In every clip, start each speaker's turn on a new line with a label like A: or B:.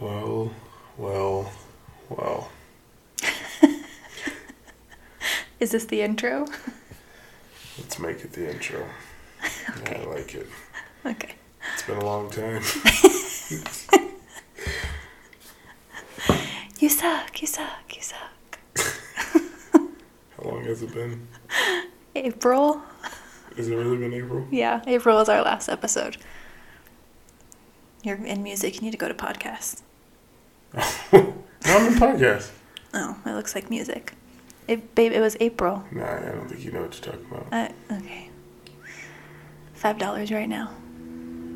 A: Well, well, well.
B: Is this the intro?
A: Let's make it the intro.
B: Okay.
A: I like it.
B: Okay.
A: It's been a long time.
B: You suck, you suck, you suck.
A: How long has it been?
B: April?
A: Has it really been April?
B: Yeah, April was our last episode. You're in music, you need to go to podcast.
A: No, I'm in podcast.
B: Oh, it looks like music. It, babe, it was April.
A: Nah, I don't think you know what you're talking about.
B: Uh, okay. Five dollars right now.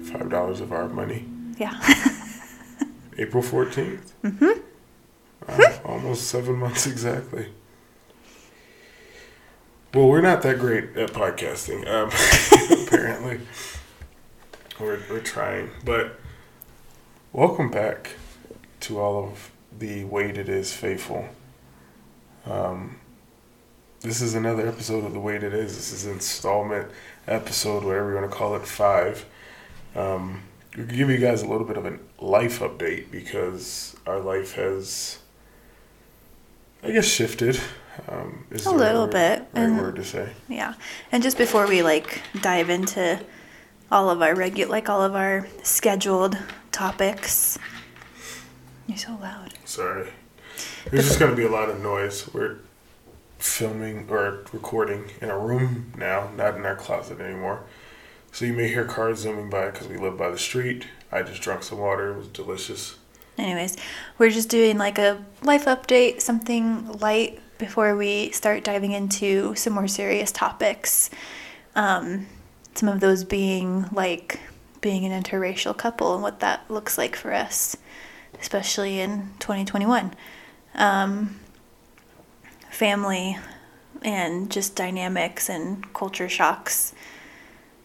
A: Five dollars of our money.
B: Yeah.
A: April 14th?
B: mm-hmm.
A: Wow, almost seven months exactly. Well, we're not that great at podcasting, um, apparently. We're, we're trying. But welcome back to all of the Wade It Is Faithful. Um, this is another episode of The Wade It Is. This is installment episode, whatever you want to call it, five. Um, we can give you guys a little bit of a life update because our life has, I guess, shifted. Um, is
B: A
A: the right
B: little
A: word-
B: bit,
A: Right
B: and-
A: word to say.
B: Yeah. And just before we like dive into all of our regular like all of our scheduled topics. You're so loud.
A: Sorry. There's just going to be a lot of noise. We're filming or recording in a room now, not in our closet anymore. So you may hear cars zooming by because we live by the street. I just drank some water. It was delicious.
B: Anyways, we're just doing like a life update, something light before we start diving into some more serious topics. Um, some of those being like being an interracial couple and what that looks like for us, especially in 2021. Um, family and just dynamics and culture shocks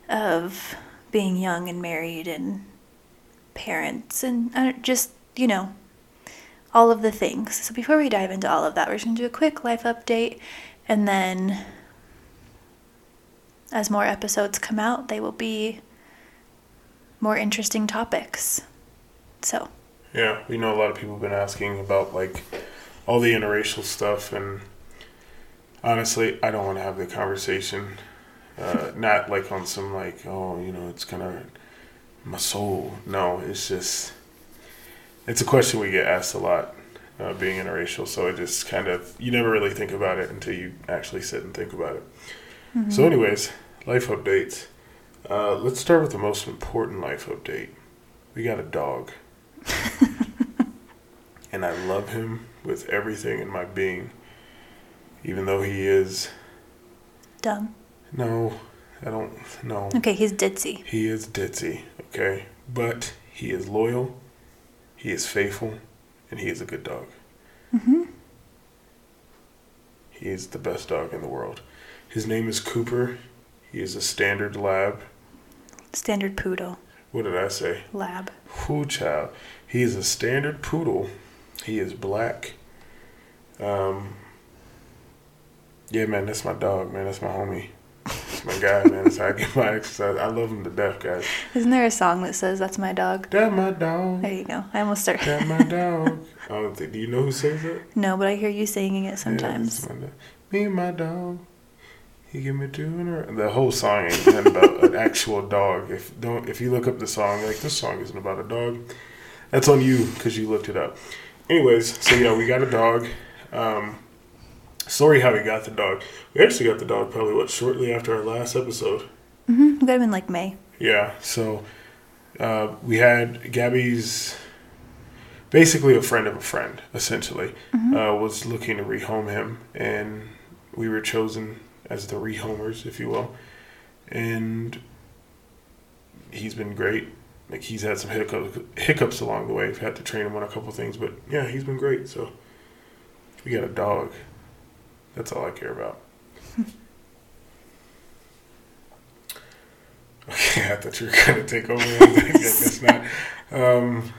B: of being young and married and parents and uh, just, you know, all of the things. So before we dive into all of that, we're just going to do a quick life update and then as more episodes come out, they will be more interesting topics. So,
A: Yeah, we know a lot of people have been asking about like all the interracial stuff, and honestly, I don't want to have the conversation. Uh, not like on some like, oh, you know, it's kind of my soul. No, it's just it's a question we get asked a lot. Uh, being interracial, so it just kind of you never really think about it until you actually sit and think about it. So, anyways, life updates. Uh, let's start with the most important life update. We got a dog and I love him with everything in my being. Even though he is
B: dumb.
A: no, I don't know.
B: Okay, he's ditzy.
A: He is ditzy, okay? But he is loyal, he is faithful, and he is a good dog.
B: hmm
A: He is the best dog in the world. His name is Cooper. He is a standard lab.
B: Standard poodle.
A: What did I say?
B: Lab.
A: Whoo child. He is a standard poodle. He is black. Um Yeah man, that's my dog, man. That's my homie. That's my guy, man. That's how I get my exercise. I love him to death, guys.
B: Isn't there a song that says that's my dog?
A: That my dog.
B: There you go. I almost start.
A: That my dog. I don't think do you know who sings it?
B: no, but I hear you singing it sometimes.
A: that's my dog. Me and my dog. He give me two in a The whole song ain't about an actual dog. If don't if you look up the song, like this song isn't about a dog. That's on you because you looked it up. Anyways, so yeah, we got a dog. Um, sorry how we got the dog. We actually got the dog probably what shortly after our last episode.
B: hmm We got him in like May.
A: Yeah, so uh, we had Gabby's basically a friend of a friend, essentially, uh, was looking to rehome him, and we were chosen as the rehomers, if you will. And he's been great. Like he's had some hiccups, hiccups along the way. We've had to train him on a couple things, but yeah, he's been great. So we got a dog. That's all I care about. Okay, I thought you were gonna take over. I guess not. Um,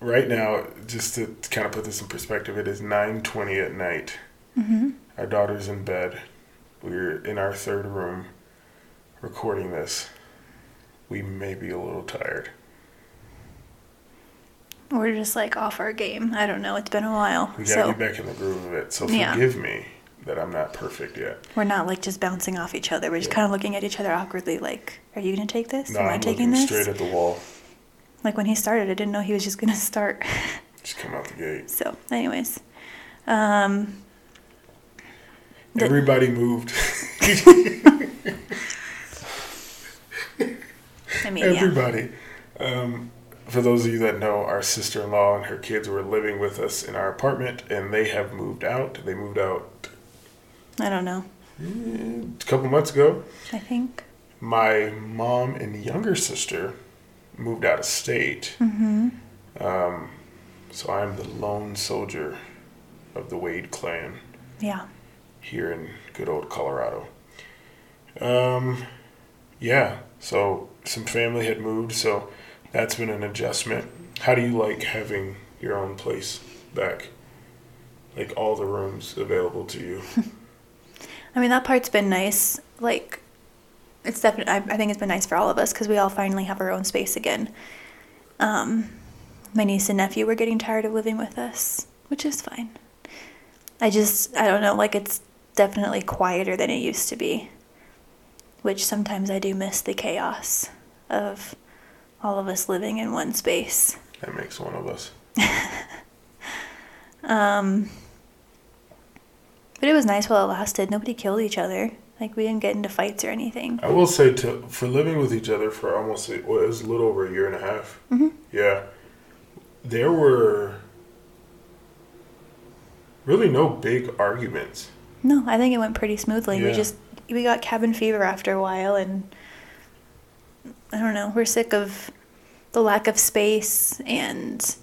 A: right now, just to kind of put this in perspective, it is nine twenty at night.
B: hmm
A: Our daughter's in bed. We're in our third room, recording this. We may be a little tired.
B: we're just like off our game. I don't know. It's been a while.
A: We gotta
B: so
A: get back in the groove of it. So
B: Yeah.
A: forgive me that I'm not perfect yet.
B: we're not like just bouncing off each other. We're just
A: Yeah.
B: kind of looking at each other awkwardly like, are you to take this?
A: No,
B: Am I
A: I'm
B: taking this?
A: straight at the wall.
B: Like when he started, I didn't know he was just to start.
A: Just come out the gate.
B: so, anyways. Um,
A: Everybody moved.
B: I mean, yeah.
A: Everybody. Um, for those of you that know, our sister in law and her kids were living with us in our apartment, and they have moved out. They moved out
B: I don't know.
A: eh, a couple months ago.
B: I think.
A: My mom and younger sister moved out of state.
B: Mm-hmm.
A: Um, so I'm the lone soldier of the Wade clan
B: Yeah.
A: Here in good old Colorado. Um, yeah, so some family had moved, so that's been an adjustment. How do you like having your own place back? Like all the rooms available to you.
B: I mean, that part's been nice. Like, it's definitely, I, I think it's been nice for all of us because we all finally have our own space again. Um, my niece and nephew were getting tired of living with us, which is fine. I just, I don't know, like, it's definitely quieter than it used to be, which sometimes I do miss the chaos of all of us living in one space.
A: That makes one of us.
B: Um, but it was nice while it lasted. Nobody killed each other. Like we didn't get into fights or anything.
A: I will say to for living with each other for almost a, well, it was a little over a year and a half.
B: Mhm.
A: Yeah, there were really no big arguments.
B: No, I think it went pretty smoothly. We just we got cabin fever after a while, and I don't know. We're sick of the lack of space and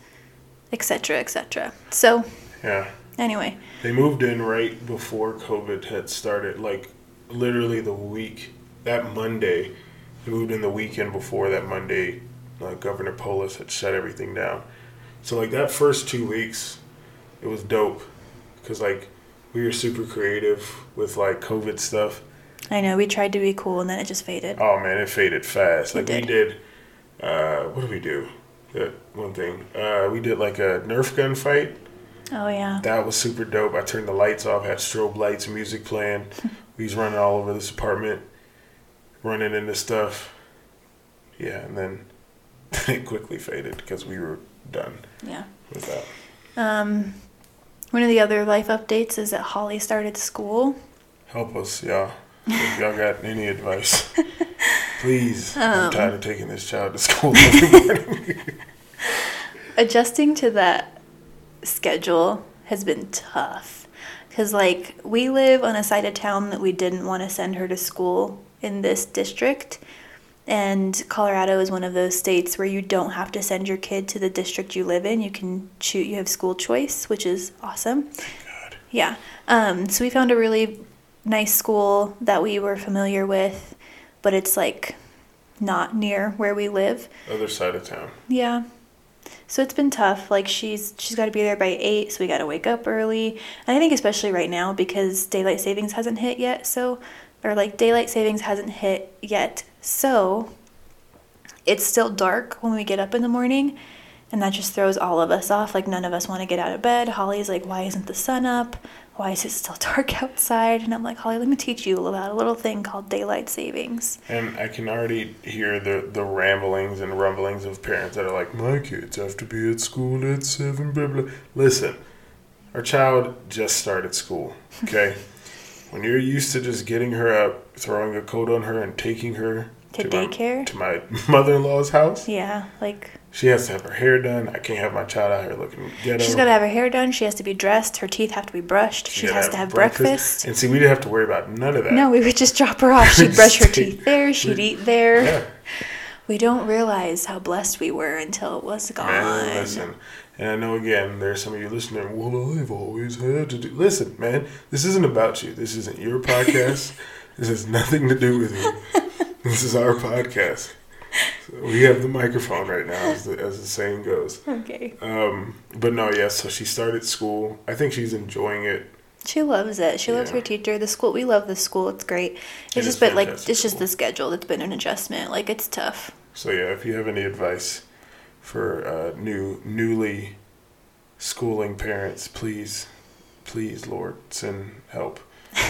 B: etc. etc. So
A: Yeah,
B: anyway,
A: they moved in right before COVID had started. Like literally the week that Monday, they moved in the weekend before that Monday. Uh, Governor Polis had shut everything down. So like that first two weeks, it was dope because like we were super creative with like COVID stuff.
B: I know we tried to be cool, and then it just faded.
A: Oh man, it faded fast.
B: It
A: Like we
B: did.
A: did. Uh, what did we do? That one thing. Uh, we did like a Nerf gun fight.
B: Oh yeah,
A: That was super dope. I turned the lights off, had strobe lights, music playing. we was running all over this apartment, running into stuff. Yeah, and then it quickly faded because we were done
B: yeah.
A: with that.
B: Um, one of the other life updates is that Holly started school.
A: Help us, y'all. If y'all got any advice, please. I'm
B: Um,
A: tired of taking this child to school every morning.
B: adjusting to that schedule has been tough because like we live on a side of town that we didn't want to send her to school in this district and colorado is one of those states where you don't have to send your kid to the district you live in you can choose you have school choice which is awesome
A: God.
B: yeah um, so we found a really nice school that we were familiar with but it's like not near where we live
A: Other side of town.
B: yeah. So it's been tough. Like she's she's got to be there by 8, so we got to wake up early. And I think especially right now because daylight savings hasn't hit yet, so or like daylight savings hasn't hit yet. So it's still dark when we get up in the morning, and that just throws all of us off. Like none of us want to get out of bed. Holly's like, "Why isn't the sun up? Why is it still dark outside?" And I'm like, "Holly, let me teach you about a little thing called daylight savings."
A: And I can already hear the, the ramblings and rumblings of parents that are like, my kids have to be at school at 7, blah, blah. Listen, our child just started school, okay? when you're used to just getting her up, throwing a coat on her, and taking her
B: To
A: my-
B: daycare?
A: to my mother in law's house,
B: Yeah, like
A: she has to have her hair done. I can't have my child out here looking ghetto.
B: She's got to have her hair done. She has to be dressed. Her teeth have to be brushed. She has to have breakfast.
A: And see, we didn't have to worry about none of that.
B: No, we would just drop her off. She'd brush her teeth there. She'd eat there.
A: Yeah.
B: We don't realize how blessed we were until it was gone.
A: Man, listen. And I know again, there's some of you listening. Well, I've always had to do. Listen, man, this isn't about you. This isn't your podcast. this has nothing to do with you. This is our podcast. So we have the microphone right now, as the, as the saying goes.
B: Okay.
A: Um, but no, yes. so she started school. I think she's enjoying it.
B: She loves it. She loves her teacher. The school. We love the school. It's great. It's
A: It
B: just been like it's just the schedule that's been an adjustment. Like it's tough.
A: So yeah, if you have any advice for uh, new newly schooling parents, please, please, Lord, send help.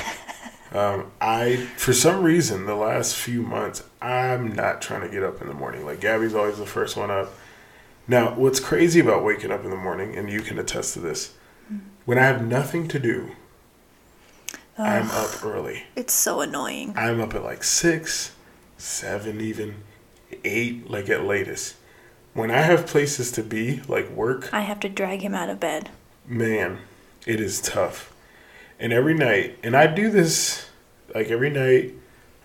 A: um, I for some reason the last few months I'm not trying to get up in the morning. Like Gabby's always the first one up. Now, what's crazy about waking up in the morning, and you can attest to this, when I have nothing to do, I'm up early.
B: It's so annoying.
A: I'm up at like six, seven, even eight, like at latest. When I have places to be, like work,
B: I have to drag him out of bed.
A: man, it is tough. And every night, and I do this like every night,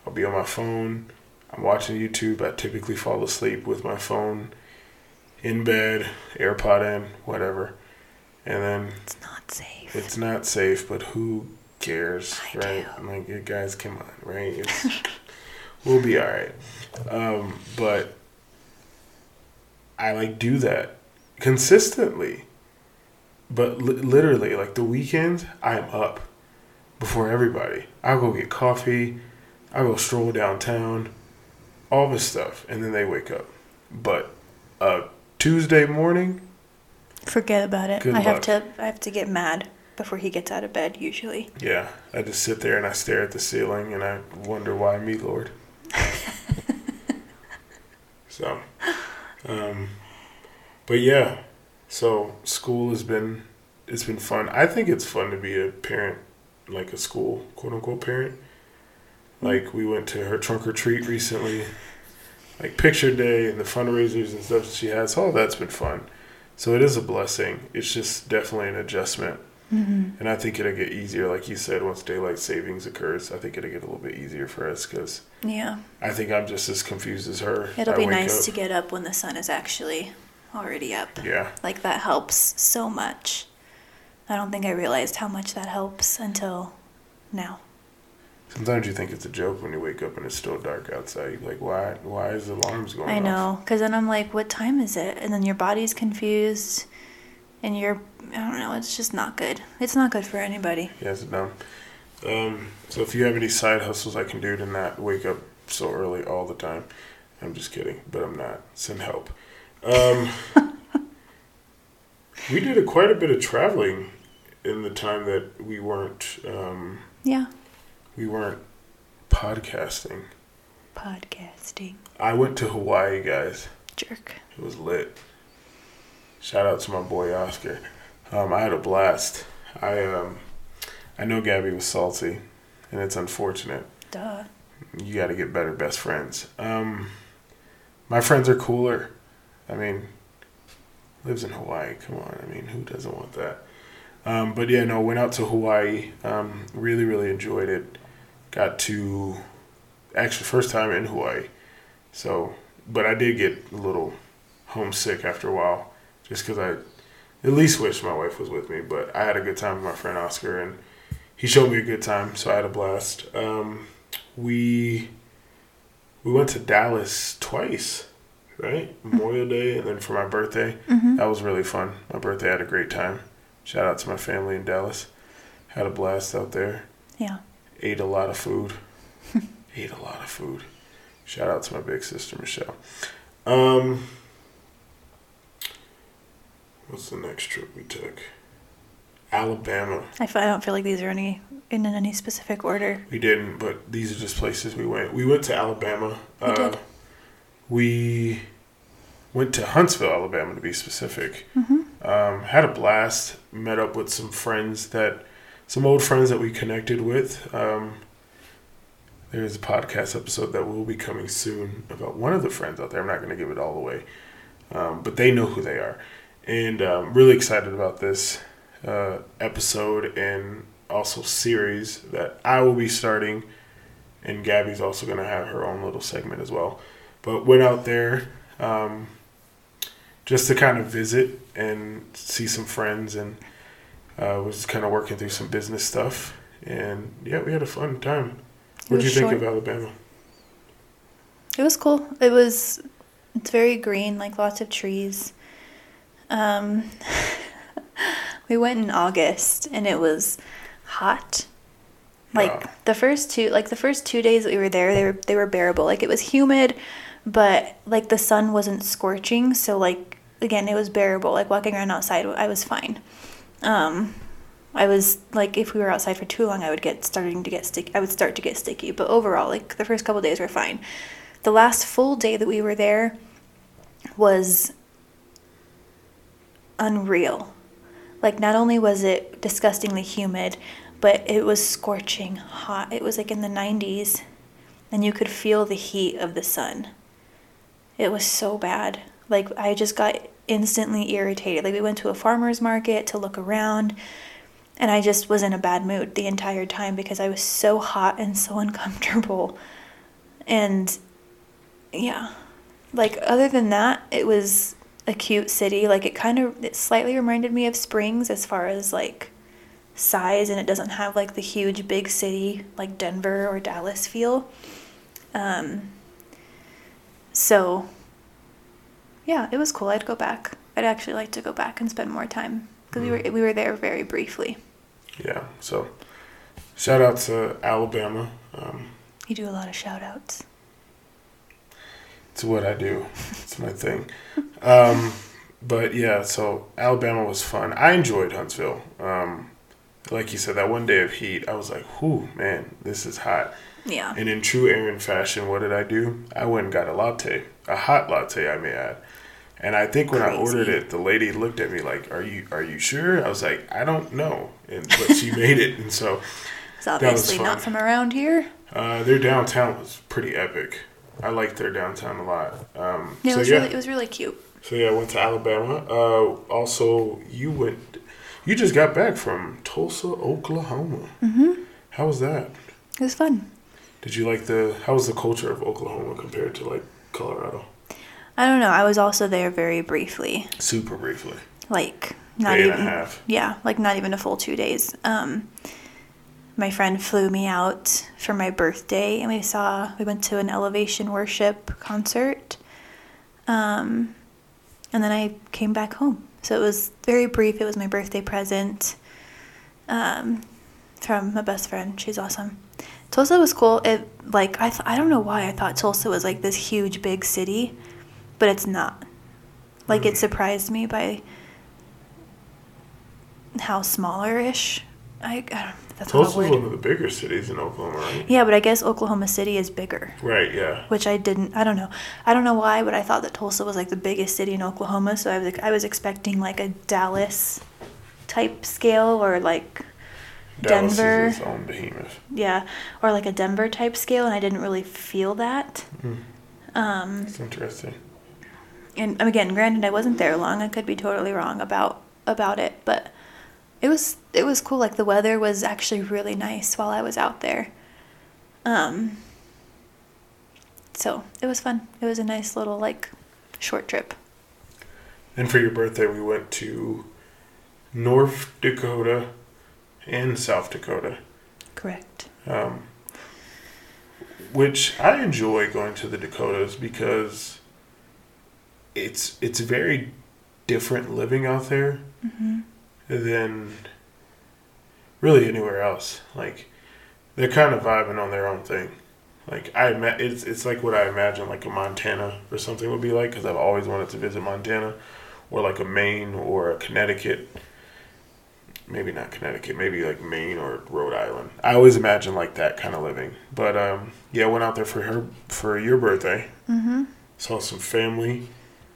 A: I'll be on my phone. I'm watching YouTube. I typically fall asleep with my phone in bed, AirPod in, whatever. And then
B: It's not safe.
A: it's not safe, but who cares,
B: I
A: right?
B: do.
A: Like, you guys, come on, right? It's, we'll be all right. Um, but I like do that consistently. But li- literally, like the weekends, I'm up before everybody. I'll go get coffee. I'll go stroll downtown. All this stuff, and then they wake up. But uh, Tuesday morning,
B: Forget about it. I have to I have to get mad before he gets out of bed usually.
A: Yeah, I just sit there and I stare at the ceiling and I wonder why me, Lord. so, um, but yeah, so school has been it's been fun. I think it's fun to be a parent, like a school quote unquote parent. Like we went to her trunk or treat recently, like picture day and the fundraisers and stuff she has. All that's been fun. So it is a blessing. It's just definitely an adjustment.
B: Mm-hmm.
A: And I think it'll get easier, like you said, once daylight savings occurs. I think it'll get a little bit easier for us because
B: Yeah.
A: I think I'm just as confused as her.
B: It'll
A: I
B: be nice
A: up-
B: to get up when the sun is actually already up.
A: Yeah,
B: Like that helps so much. I don't think I realized how much that helps until now.
A: sometimes you think it's a joke when you wake up and it's still dark outside. Like, why? Why is the alarms going?
B: I know, because then I'm like, what time is it? And then your body's confused, and you're, I don't know, it's just not good. It's not good for anybody.
A: Yeah, it's dumb. Um, so if you have any side hustles I can do to not wake up so early all the time, I'm just kidding, but I'm not. Send help. Um, we did a, quite a bit of traveling in the time that we weren't um,
B: Yeah.
A: we weren't podcasting.
B: Podcasting.
A: I went to Hawaii, guys.
B: Jerk.
A: It was lit. Shout out to my boy Oscar. Um, I had a blast. I um, I know Gabby was salty, and it's unfortunate.
B: Duh.
A: You got to get better best friends. Um, my friends are cooler. I mean, lives in Hawaii. Come on. I mean, who doesn't want that? Um, but yeah, no, went out to Hawaii. Um, really, really enjoyed it. Got to actually first time in Hawaii. So, but I did get a little homesick after a while, just because I at least wish my wife was with me. But I had a good time with my friend Oscar, and he showed me a good time, so I had a blast. Um, we we went to Dallas twice, right? Memorial Day, and then for my birthday.
B: Mm-hmm.
A: That was really fun. My birthday I had a great time. Shout out to my family in Dallas. Had a blast out there.
B: Yeah.
A: Ate a lot of food. Ate a lot of food. Shout out to my big sister Michelle. Um, what's the next trip we took? Alabama.
B: I, f- I don't feel like these are any in in any specific order.
A: We didn't, but these are just places we went. We went to Alabama.
B: We did.
A: we went to Huntsville, Alabama, to be specific.
B: Mm-hmm.
A: Um, had a blast. Met up with some friends that, some old friends that we connected with. Um, there's a podcast episode that will be coming soon about one of the friends out there. I'm not going to give it all away, um, but they know who they are, and um, really excited about this uh, episode and also series that I will be starting, and Gabby's also going to have her own little segment as well. But went out there um, just to kind of visit and see some friends, and uh, was kind of working through some business stuff, and yeah, we had a fun time. What did you
B: was
A: think of Alabama?
B: It was cool. It was it's very green, like lots of trees. Um we went in August and it was hot. Like
A: Yeah.
B: the first two like the first 2 days that we were there, they were they were bearable. Like it was humid, but like the sun wasn't scorching, so like again, it was bearable. Like walking around outside, I was fine. Um, I was like, if we were outside for too long, I would get starting to get sticky. I would start to get sticky. But overall, like the first couple days were fine. The last full day that we were there was unreal. Like not only was it disgustingly humid, but it was scorching hot. It was like in the 90s, and you could feel the heat of the sun. It was so bad. Like I just got instantly irritated. Like we went to a farmer's market to look around and I just was in a bad mood the entire time because I was so hot and so uncomfortable. And yeah. Like other than that, it was a cute city. Like it kind of it slightly reminded me of Springs as far as like size and it doesn't have like the huge big city like Denver or Dallas feel. Um so yeah, it was cool. I'd go back. I'd actually like to go back and spend more time because we were we were there very briefly.
A: Yeah. So, shout out to Alabama. Um,
B: You do a lot of shout outs.
A: It's what I do. It's my thing. Um, but yeah, so Alabama was fun. I enjoyed Huntsville. Um, like you said, that one day of heat, I was like, "Whoo, man, this is hot."
B: Yeah.
A: And in true Aaron fashion, what did I do? I went and got a latte, a hot latte, I may add. And I think when I ordered it, the lady looked at me like, "Are you are you sure?" I was like, "I don't know," and but she made it, and so
B: It's
A: was
B: obviously not from around here.
A: uh, their downtown was pretty epic. I liked their downtown a lot. Um,
B: Yeah, it
A: so
B: was
A: yeah,
B: really it was really cute.
A: so yeah, I went to Alabama. Uh, also, you went, you just got back from Tulsa, Oklahoma.
B: Mhm.
A: How was that?
B: It was fun.
A: Did you like the? How was the culture of Oklahoma compared to like Colorado?
B: I don't know. I was also there very briefly,
A: Super briefly,
B: like not
A: day
B: even
A: and a half.
B: yeah, like not even a full two days. Um, my friend flew me out for my birthday, and we saw we went to an elevation worship concert. Um, and then I came back home. So it was very brief. It was my birthday present um, from my best friend. She's awesome. Tulsa was cool. It like I th- I don't know why I thought Tulsa was like this huge big city, but it's not. Like it surprised me by how smaller-ish. I, I. That's
A: Tulsa's one of the bigger cities in Oklahoma, right?
B: Yeah, but I guess Oklahoma City is bigger,
A: Right. Yeah.
B: which I didn't. I don't know. I don't know why, but I thought that Tulsa was like the biggest city in Oklahoma, so I was I was expecting like a Dallas type scale or like
A: Dallas
B: Denver.
A: is its own behemoth.
B: yeah, or like a Denver type scale, and I didn't really feel that.
A: Mm.
B: Um,
A: It's interesting.
B: and again, granted, I wasn't there long. I could be totally wrong about about it, but it was it was cool. Like the weather was actually really nice while I was out there. Um, so it was fun. It was a nice little like short trip.
A: And for your birthday, we went to North Dakota and South Dakota.
B: Correct.
A: um, which I enjoy going to the Dakotas because it's it's very different living out there
B: hmm
A: than really anywhere else. Like they're kind of vibing on their own thing. Like I ima- it's it's like what I imagine like a Montana or something would be like because I've always wanted to visit Montana or like a Maine or a Connecticut. Maybe not Connecticut, maybe like Maine or Rhode Island. I always imagine like that kind of living. But um, yeah, I went out there for her for your birthday.
B: hmm
A: Saw some family.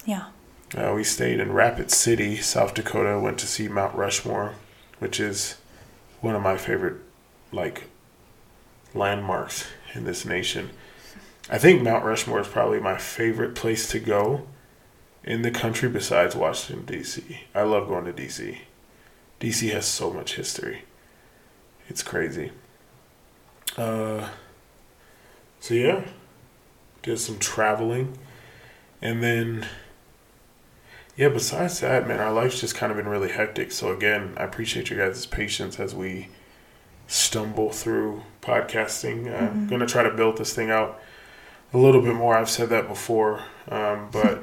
B: Yeah.
A: Uh, we stayed in Rapid City, South Dakota. Went to see Mount Rushmore, which is one of my favorite like landmarks in this nation. I think Mount Rushmore is probably my favorite place to go in the country besides Washington D.C. I love going to D.C. D.C. has so much history. It's crazy. Uh, so yeah, did some traveling, and then yeah, besides that, man, our life's just kind of been really hectic. So again, I appreciate you guys' patience as we stumble through podcasting. Uh, I'm gonna try to build this thing out a little bit more. I've said that before, um, but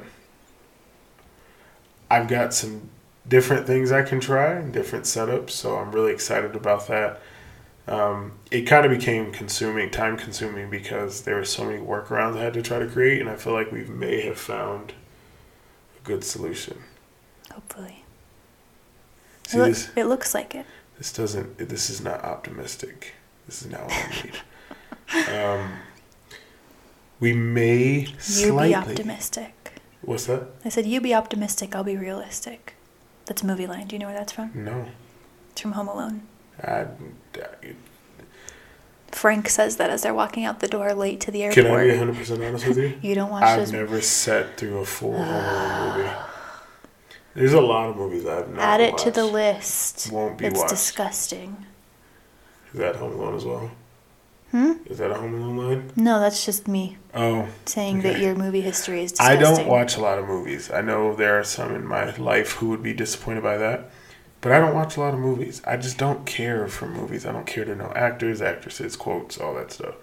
A: I've got some different things I can try, different setups. So I'm really excited about that. Um, it kind of became consuming, time consuming because there were so many workarounds I had to try to create, and I feel like we may have found good solution.
B: Hopefully. It, look-
A: this?
B: it looks like it.
A: This doesn't. This is not optimistic. This is not what I need. um, we may
B: You
A: slightly.
B: be optimistic.
A: What's that?
B: I said, you be optimistic, I'll be realistic. That's a movie line. Do you know where that's from?
A: No.
B: It's from Home Alone.
A: I, I-
B: Frank says that as they're walking out the door late to the airport. can.
A: I be 100 percent honest with you?
B: you don't watch
A: I've
B: those.
A: never sat through a full Home Alone movie. There's a lot of movies I've not
B: Add it to the
A: watched.
B: list.
A: Won't be
B: it's
A: watched.
B: disgusting.
A: Is that Home Alone as well?
B: Hmm?
A: Is that a Home Alone line?
B: No, that's just me
A: Oh,
B: saying that your movie history is disgusting.
A: I don't watch a lot of movies. I know there are some in my life who would be disappointed by that, but I don't watch a lot of movies. I just don't care for movies. I don't care to know actors, actresses, quotes, all that stuff.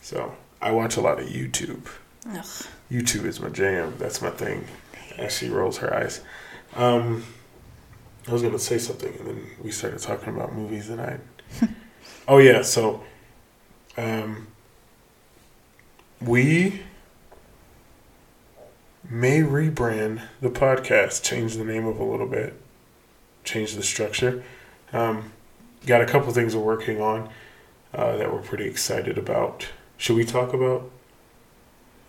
A: So I watch a lot of YouTube.
B: Ugh.
A: YouTube is my jam. That's my thing. As she rolls her eyes. Um, I was gonna say something, and then we started talking about movies, and I. oh yeah, so. Um, we may rebrand the podcast, change the name of a little bit, change the structure. Um, got a couple things we're working on uh, that we're pretty excited about. Should we talk about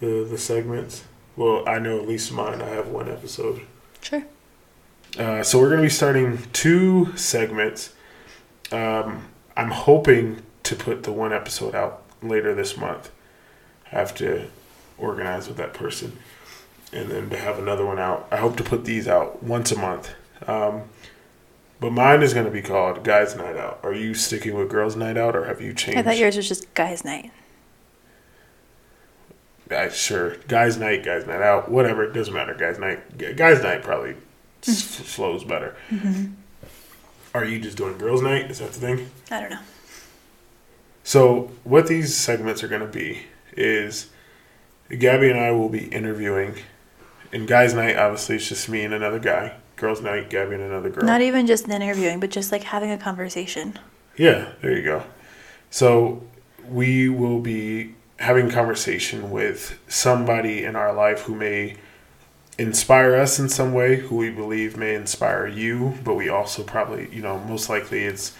A: the the segments? Well, I know at least mine. I have one episode.
B: Sure.
A: Uh, so we're going to be starting two segments. Um, I'm hoping to put the one episode out later this month. I have to organize with that person, and then to have another one out. I hope to put these out once a month. Um, but mine is going to be called Guys Night Out. Are you sticking with Girls Night Out, or have you changed?
B: I thought yours was just guys' night.
A: I, sure, guys' night, guys' night out, whatever. It doesn't matter. Guys' night, guys' night probably s- flows better.
B: hmm
A: Are you just doing girls' night? Is that the thing?
B: I don't know.
A: So, what these segments are going to be is Gabby and I will be interviewing. And guys' night, obviously, it's just me and another guy. Girls' night, Gabby and another girl.
B: Not even just interviewing, but just like having a conversation.
A: Yeah, there you go. So we will be having conversation with somebody in our life who may inspire us in some way, who we believe may inspire you, but we also probably, you know, most likely it's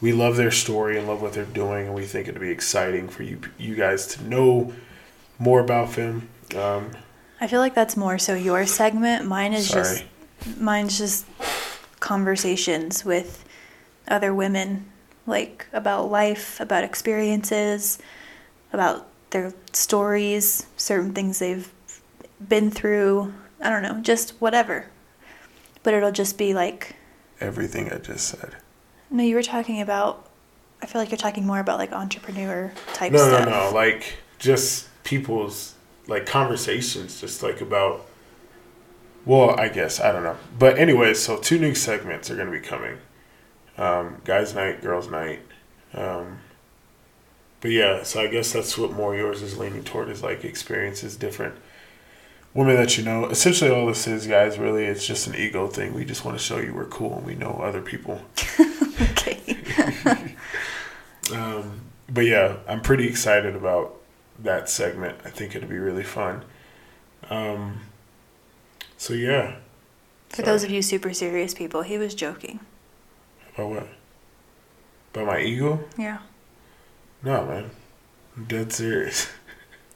A: we love their story and love what they're doing, and we think it'd be exciting for you you guys to know more about them. Um,
B: I feel like that's more so your segment. Mine is
A: sorry.
B: just mine's just conversations with other women like about life, about experiences, about their stories, certain things they've been through. I don't know, just whatever. But it'll just be like
A: Everything I just said.
B: no, you were talking about I feel like you're talking more about like entrepreneur type
A: No,
B: stuff.
A: no, no. Like just people's like conversations, just like about. Well, I guess I don't know, but anyway, so two new segments are going to be coming. Um, guys' night, girls' night. Um, but yeah, so I guess that's what more yours is leaning toward is like experiences, different women that you know. Essentially, all this is, guys, really, it's just an ego thing. We just want to show you we're cool and we know other people.
B: okay.
A: Um, but yeah, I'm pretty excited about that segment. I think it'll be really fun. Um, so yeah.
B: For those of you super serious people, he was joking.
A: About what? About my ego?
B: Yeah.
A: No, man. I'm dead serious.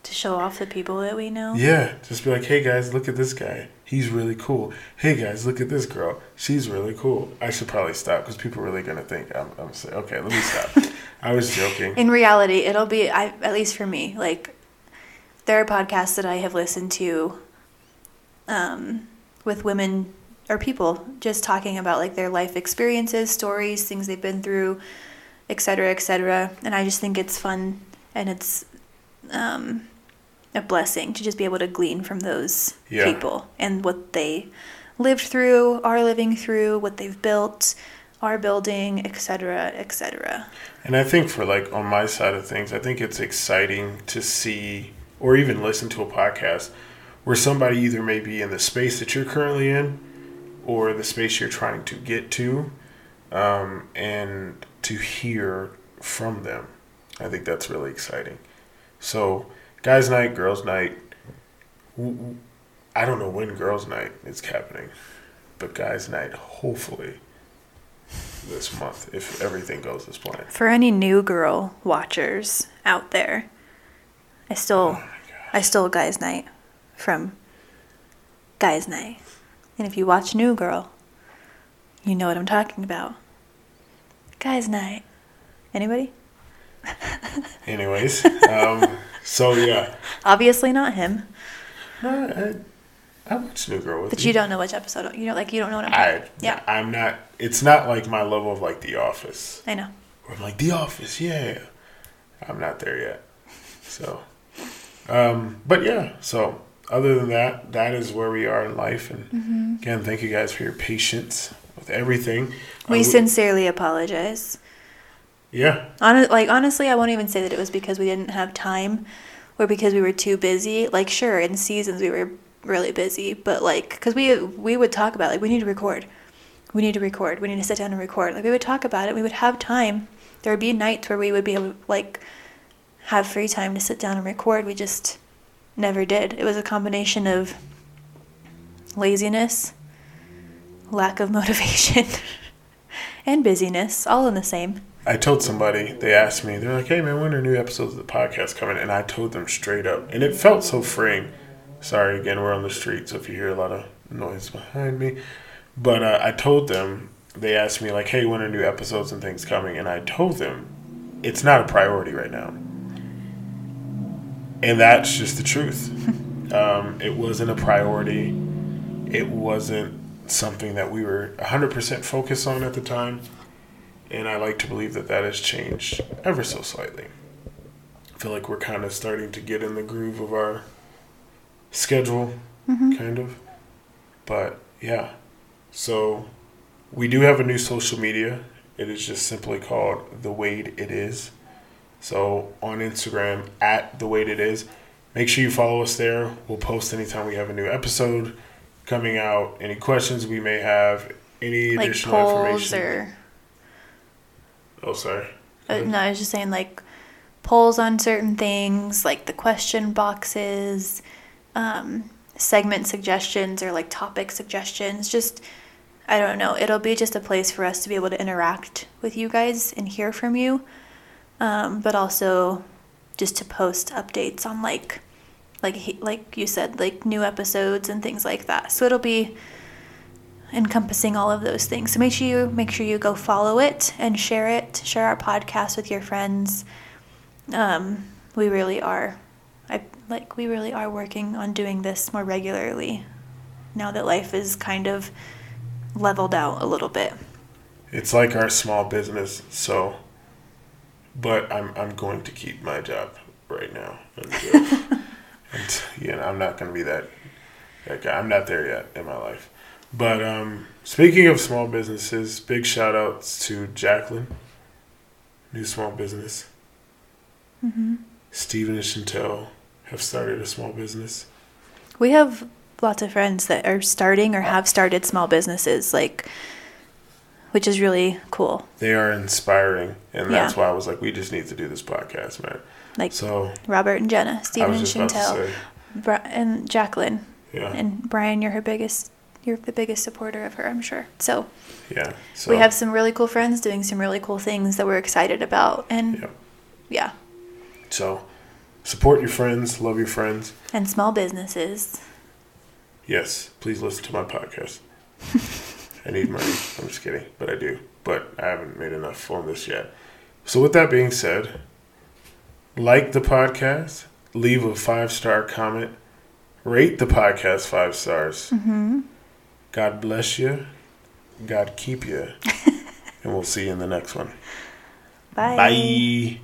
B: To show off the people that we know.
A: Yeah, just be like, hey guys, look at this guy. He's really cool. Hey guys, look at this girl. She's really cool. I should probably stop because people are really gonna think I'm. I'm saying, okay, let me stop. I was joking.
B: In reality, it'll be I at least for me, like there are podcasts that I have listened to um, with women or people just talking about like their life experiences, stories, things they've been through, et cetera, et cetera. And I just think it's fun and it's um, a blessing to just be able to glean from those
A: Yeah.
B: people and what they lived through, are living through, what they've built, are building, et cetera, et cetera.
A: And I think for like on my side of things, I think it's exciting to see or even listen to a podcast where somebody either may be in the space that you're currently in or the space you're trying to get to um, and to hear from them. I think that's really exciting. So, guys' night, girls' night. I don't know when girls' night is happening. but guys' night hopefully this month if everything goes as planned.
B: For any new girl watchers out there, I stole I stole Guys Night from Guys Night. And if you watch New Girl, you know what I'm talking about. Guys Night. Anybody?
A: Anyways, um, so yeah,
B: Obviously not him.
A: I, I, I watched New Girl with
B: But you don't know which episode. You know, like you don't know what I'm
A: I
B: talking. Yeah,
A: I'm not. It's not like my level of like The Office.
B: I know.
A: Where I'm like The Office, yeah. I'm not there yet. So, um, but yeah. So other than that, that is where we are in life. And
B: Mm-hmm.
A: again, thank you guys for your patience with everything.
B: We
A: w-
B: sincerely apologize.
A: yeah.
B: Hon- like honestly, I won't even say that it was because we didn't have time or because we were too busy. Like sure, in seasons we were really busy, but like cuz we we would talk about like we need to record. We need to record. We need to sit down and record. Like we would talk about it. We would have time. There would be nights where we would be able to like have free time to sit down and record. We just never did. It was a combination of laziness, lack of motivation, and busyness, all in the same.
A: I told somebody, they asked me, they're like, hey man, when are new episodes of the podcast coming? And I told them straight up. And it felt so freeing. Sorry, again, we're on the street, so if you hear a lot of noise behind me. But uh, I told them, they asked me, like, hey, when are new episodes and things coming? And I told them, it's not a priority right now. And that's just the truth. um, it wasn't a priority. It wasn't something that we were 100% focused on at the time. And I like to believe that that has changed ever so slightly. I feel like we're kind of starting to get in the groove of our schedule, kind of. But yeah, so we do have a new social media. It is just simply called The Wade It Is. So on Instagram, at The Wade It Is. Make sure you follow us there. We'll post anytime we have a new episode coming out. Any questions we may have, any
B: Like
A: additional
B: polls
A: information.
B: or
A: Oh, sorry.
B: Uh, no, I was just saying like polls on certain things, like the question boxes, um, segment suggestions or like topic suggestions. Just I don't know. It'll be just a place for us to be able to interact with you guys and hear from you, um, but also just to post updates on like like like you said like new episodes and things like that. So it'll be encompassing all of those things. So make sure you make sure you go follow it and share it. Share our podcast with your friends. Um, we really are, I like we really are working on doing this more regularly. Now that life is kind of leveled out a little bit.
A: It's like our small business, so. But I'm I'm going to keep my job right now, until, and you know I'm not going to be that that guy. I'm not there yet in my life. But um, speaking of small businesses, big shout outs to Jacqueline, new small business.
B: hmm
A: Stephen and Chantel have started a small business.
B: We have lots of friends that are starting or have started small businesses, like, which is really cool.
A: They are inspiring, and that's
B: Yeah.
A: why I was like, we just need to do this podcast, man.
B: Like
A: So
B: Robert and Jenna, Stephen and Chantel, Bri- and Jacqueline.
A: yeah,
B: And Brian, you're her biggest, you're the biggest supporter of her, I'm sure. So
A: yeah. So
B: we have some really cool friends doing some really cool things that we're excited about, and
A: Yep.
B: yeah,
A: So, support your friends, love your friends.
B: and small businesses.
A: Yes, please listen to my podcast. I need money. I'm just kidding, but I do. But I haven't made enough on this yet. So, with that being said, like the podcast, leave a five star comment, rate the podcast five stars.
B: Mm-hmm.
A: God bless you. God keep you. and we'll see you in the next one.
B: Bye.
A: Bye.